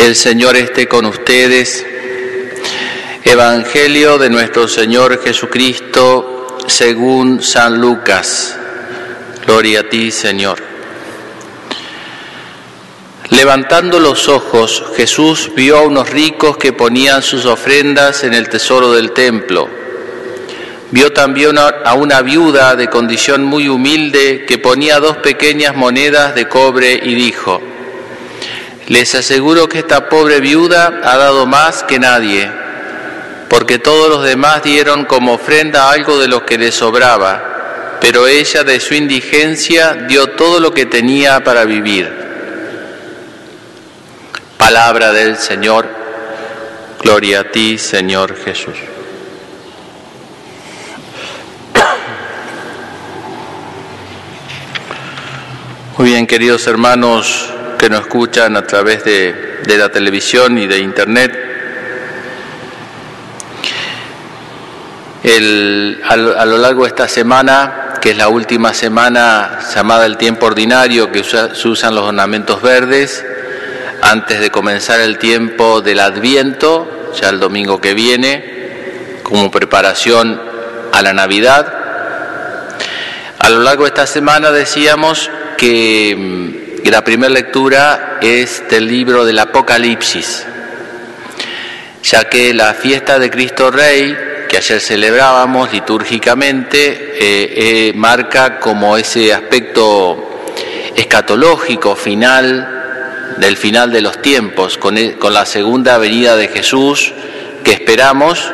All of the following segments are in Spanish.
El Señor esté con ustedes. Evangelio de nuestro Señor Jesucristo según San Lucas. Gloria a ti, Señor. Levantando los ojos, Jesús vio a unos ricos que ponían sus ofrendas en el tesoro del templo. Vio también a una viuda de condición muy humilde que ponía dos pequeñas monedas de cobre y dijo, les aseguro que esta pobre viuda ha dado más que nadie, porque todos los demás dieron como ofrenda algo de lo que les sobraba, pero ella de su indigencia dio todo lo que tenía para vivir. Palabra del Señor, gloria a ti, Señor Jesús. Muy bien, queridos hermanos, que nos escuchan a través de, la televisión y de internet. a, lo largo de esta semana, que es la última semana llamada el tiempo ordinario, que se usan los ornamentos verdes, antes de comenzar el tiempo del Adviento, ya el domingo que viene, como preparación a la Navidad. A lo largo de esta semana decíamos que y la primera lectura es del libro del Apocalipsis, ya que la fiesta de Cristo Rey, que ayer celebrábamos litúrgicamente, eh, eh, marca como ese aspecto escatológico final del final de los tiempos, con, e, la segunda venida de Jesús que esperamos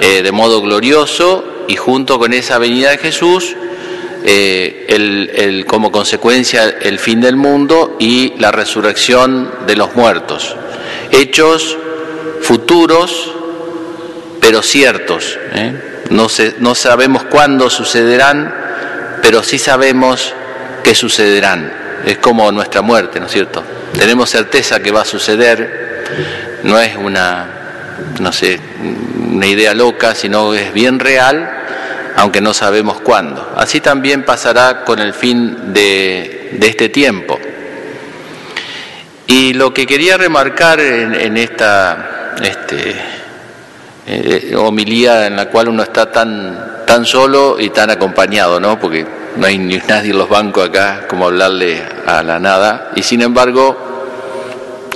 eh, de modo glorioso y junto con esa venida de Jesús eh, el, como consecuencia el fin del mundo y la resurrección de los muertos. Hechos futuros, pero ciertos. ¿eh? No, no sabemos cuándo sucederán, pero sí sabemos que sucederán. Es como nuestra muerte, ¿no es cierto? Tenemos certeza que va a suceder, no es una, no sé, una idea loca, sino es bien real aunque no sabemos cuándo. Así también pasará con el fin de, este tiempo. Y lo que quería remarcar en, esta este, eh, homilía en la cual uno está tan, tan solo y tan acompañado, ¿no? porque no hay ni nadie en los bancos acá como hablarle a la nada, y sin embargo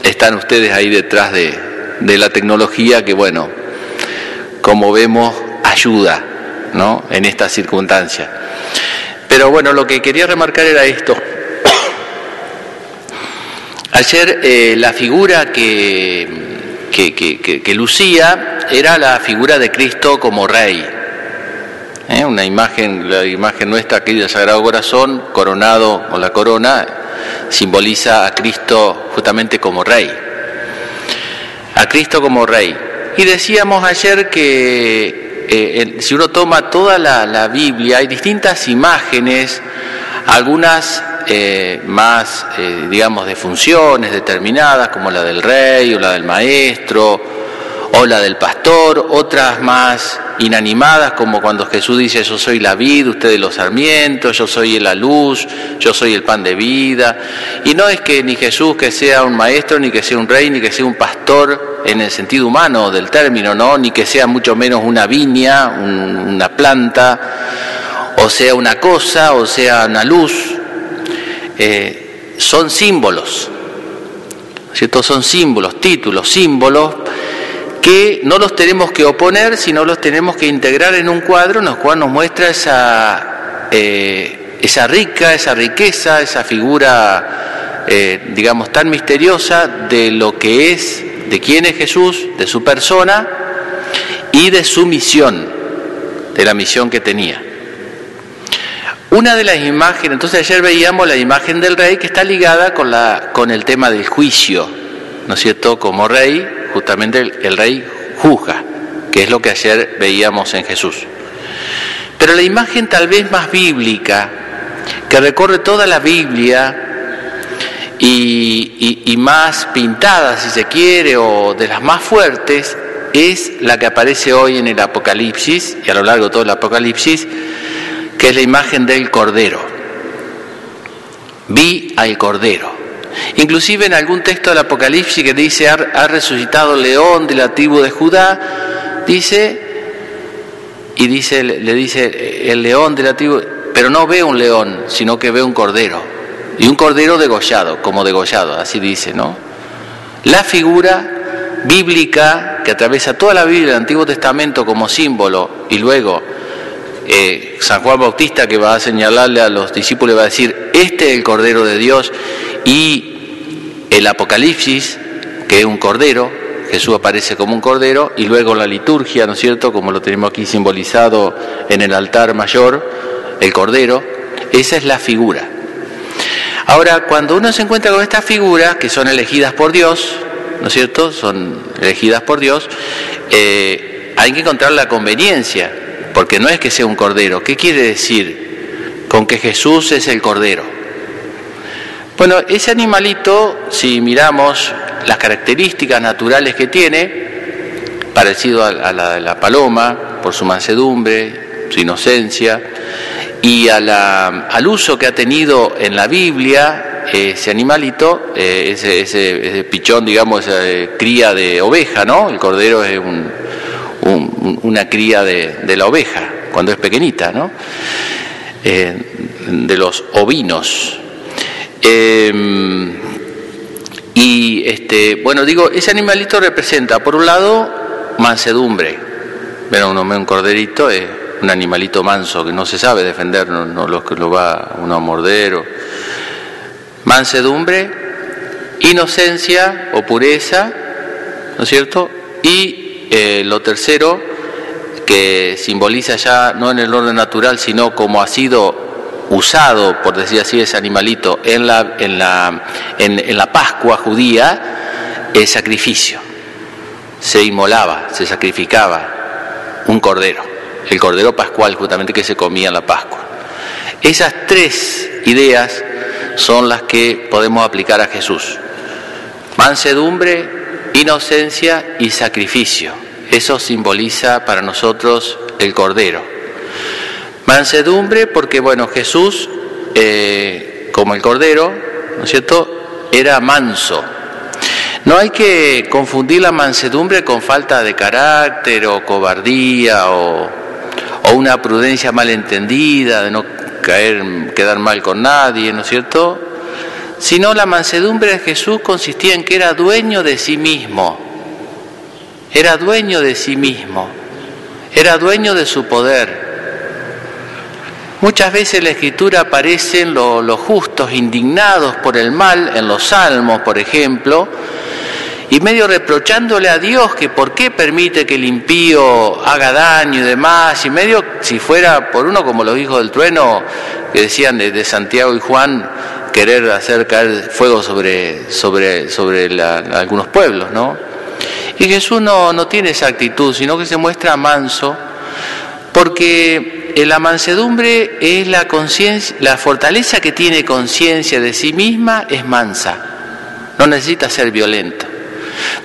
están ustedes ahí detrás de, de la tecnología que, bueno, como vemos, ayuda en esta circunstancia. Pero bueno, lo que quería remarcar era esto. Ayer eh, la figura que, que, lucía era la figura de Cristo como rey. ¿eh? Una imagen, la imagen nuestra aquí del Sagrado Corazón, coronado con la corona, simboliza a Cristo justamente como rey. A Cristo como rey. Y decíamos ayer que eh, si uno toma toda la, Biblia, hay distintas imágenes, algunas eh, más, eh, digamos, de funciones determinadas, como la del rey o la del maestro, o la del pastor, otras más inanimadas, como cuando Jesús dice, yo soy la vida, ustedes los sarmientos, yo soy la luz, yo soy el pan de vida. Y no es que ni Jesús que sea un maestro, ni que sea un rey, ni que sea un pastor en el sentido humano del término, ¿no? Ni que sea mucho menos una viña, una planta, o sea una cosa, o sea una luz. Eh, son símbolos, ¿cierto? Son símbolos, títulos, símbolos que no los tenemos que oponer, sino los tenemos que integrar en un cuadro en el cual nos muestra esa, eh, esa rica, esa riqueza, esa figura, eh, digamos, tan misteriosa de lo que es, de quién es Jesús, de su persona y de su misión, de la misión que tenía. Una de las imágenes, entonces ayer veíamos la imagen del rey que está ligada con, la, con el tema del juicio, ¿no es cierto? Como rey justamente el, rey juzga, que es lo que ayer veíamos en Jesús. Pero la imagen tal vez más bíblica, que recorre toda la Biblia y, más pintada, si se quiere, o de las más fuertes, es la que aparece hoy en el Apocalipsis y a lo largo de todo el Apocalipsis, que es la imagen del Cordero. Vi al Cordero. Inclusive en algún texto del Apocalipsis que dice ha, resucitado el león de la tribu de Judá, dice, y dice, le dice el león de la tribu, pero no ve un león, sino que ve un cordero, y un cordero degollado, como degollado, así dice, ¿no? La figura bíblica que atraviesa toda la Biblia, el Antiguo Testamento como símbolo, y luego eh, San Juan Bautista que va a señalarle a los discípulos va a decir, este es el Cordero de Dios, y el Apocalipsis, que es un cordero, Jesús aparece como un cordero, y luego la liturgia, ¿no es cierto?, como lo tenemos aquí simbolizado en el altar mayor, el cordero, esa es la figura. Ahora, cuando uno se encuentra con estas figuras, que son elegidas por Dios, ¿no es cierto?, son elegidas por Dios, eh, hay que encontrar la conveniencia, porque no es que sea un cordero. ¿Qué quiere decir con que Jesús es el cordero? Bueno, ese animalito, si miramos las características naturales que tiene, parecido a, la de la paloma, por su mansedumbre, su inocencia, y al uso que ha tenido en la Biblia ese animalito, eh, ese, pichón, digamos, esa eh, cría de oveja, ¿no? El cordero es una cría de, la oveja, cuando es pequeñita, ¿no? Eh, de los ovinos. y este, bueno, digo, ese animalito representa, por un lado, mansedumbre. Uno ve un corderito, es un animalito manso que no se sabe defender, no, lo que lo va uno a morder. Mansedumbre, inocencia o pureza, ¿no es cierto? Y eh, lo tercero, que simboliza ya no en el orden natural, sino como ha sido usado, por decir así, ese animalito en la, en la, en la Pascua judía, el sacrificio. Se inmolaba, se sacrificaba un cordero el Cordero Pascual justamente que se comía en la Pascua. Esas tres ideas son las que podemos aplicar a Jesús. Mansedumbre, inocencia y sacrificio. Eso simboliza para nosotros el Cordero. Mansedumbre porque, bueno, Jesús, eh, como el Cordero, ¿no es cierto?, era manso. No hay que confundir la mansedumbre con falta de carácter o cobardía o o una prudencia malentendida, de no caer, quedar mal con nadie, ¿no es cierto? Sino la mansedumbre de Jesús consistía en que era dueño de sí mismo, era dueño de sí mismo, era dueño de su poder. Muchas veces en la escritura aparecen los justos indignados por el mal, en los salmos, por ejemplo, y medio reprochándole a Dios que por qué permite que el impío haga daño y demás, y medio si fuera por uno como los hijos del trueno que decían de, Santiago y Juan querer hacer caer fuego sobre, sobre, sobre algunos pueblos, ¿no? Y Jesús no, no tiene esa actitud, sino que se muestra manso, porque la mansedumbre es la conciencia, la fortaleza que tiene conciencia de sí misma es mansa, no necesita ser violento.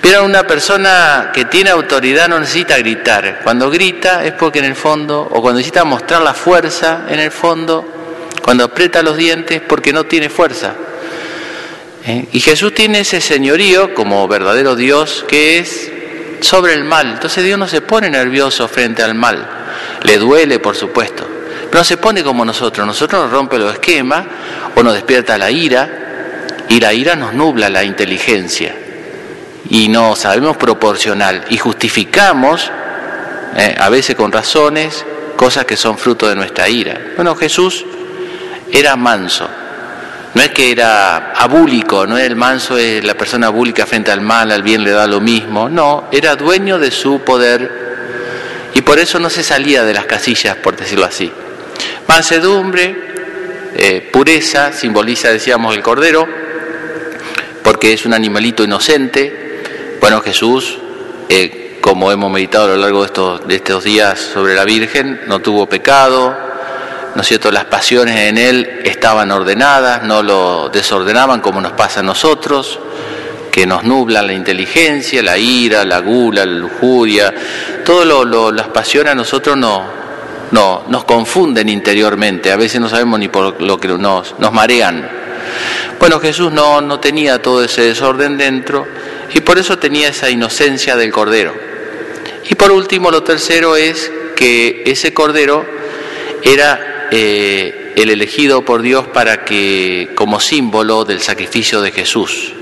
Pero una persona que tiene autoridad no necesita gritar. Cuando grita es porque en el fondo, o cuando necesita mostrar la fuerza en el fondo, cuando aprieta los dientes porque no tiene fuerza. ¿Eh? Y Jesús tiene ese señorío como verdadero Dios que es sobre el mal. Entonces Dios no se pone nervioso frente al mal. Le duele, por supuesto. Pero no se pone como nosotros. Nosotros nos rompe los esquemas o nos despierta la ira y la ira nos nubla la inteligencia y no sabemos proporcionar y justificamos, eh, a veces con razones, cosas que son fruto de nuestra ira. Bueno, Jesús era manso, no es que era abúlico, no es el manso, es la persona abúlica frente al mal, al bien le da lo mismo, no, era dueño de su poder y por eso no se salía de las casillas, por decirlo así. Mansedumbre, eh, pureza, simboliza, decíamos, el cordero, porque es un animalito inocente, bueno, Jesús, eh, como hemos meditado a lo largo de estos, de estos días sobre la Virgen, no tuvo pecado, ¿no es cierto? Las pasiones en él estaban ordenadas, no lo desordenaban como nos pasa a nosotros, que nos nublan la inteligencia, la ira, la gula, la lujuria, todas las pasiones a nosotros no, no, nos confunden interiormente, a veces no sabemos ni por lo que nos, nos marean. Bueno, Jesús no, no tenía todo ese desorden dentro y por eso tenía esa inocencia del Cordero. Y por último, lo tercero es que ese Cordero era eh, el elegido por Dios para que, como símbolo del sacrificio de Jesús.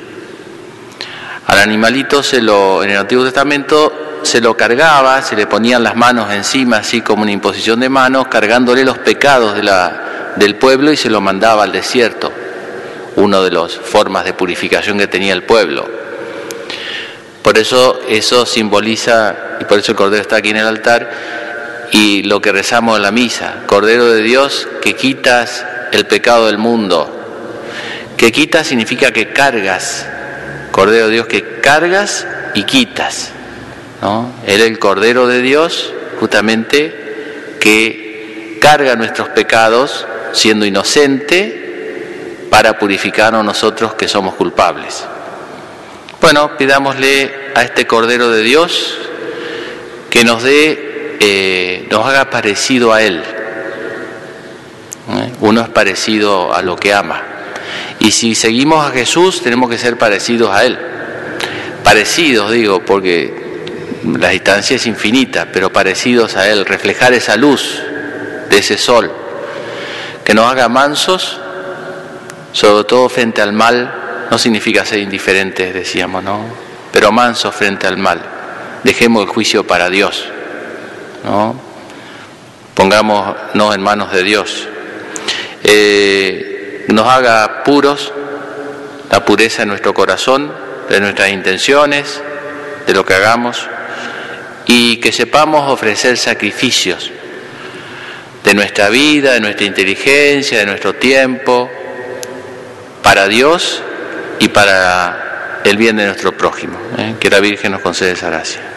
Al animalito se lo, en el Antiguo Testamento se lo cargaba, se le ponían las manos encima, así como una imposición de manos, cargándole los pecados del pueblo y se lo mandaba al desierto, una de las formas de purificación que tenía el pueblo. Por eso eso simboliza, y por eso el Cordero está aquí en el altar, y lo que rezamos en la misa, Cordero de Dios que quitas el pecado del mundo. Que quitas significa que cargas, Cordero de Dios que cargas y quitas. ¿no? Era el Cordero de Dios justamente que carga nuestros pecados siendo inocente para purificarnos nosotros que somos culpables. Bueno, pidámosle a este Cordero de Dios que nos dé, eh, nos haga parecido a Él. ¿Eh? Uno es parecido a lo que ama. Y si seguimos a Jesús, tenemos que ser parecidos a Él. Parecidos, digo, porque la distancia es infinita, pero parecidos a Él, reflejar esa luz de ese sol, que nos haga mansos, sobre todo frente al mal, no significa ser indiferentes, decíamos, ¿no? Pero mansos frente al mal. Dejemos el juicio para Dios, ¿no? Pongámonos en manos de Dios. Eh, nos haga puros, la pureza de nuestro corazón, de nuestras intenciones, de lo que hagamos, y que sepamos ofrecer sacrificios de nuestra vida, de nuestra inteligencia, de nuestro tiempo, para Dios y para el bien de nuestro prójimo. ¿eh? Que la Virgen nos conceda esa gracia.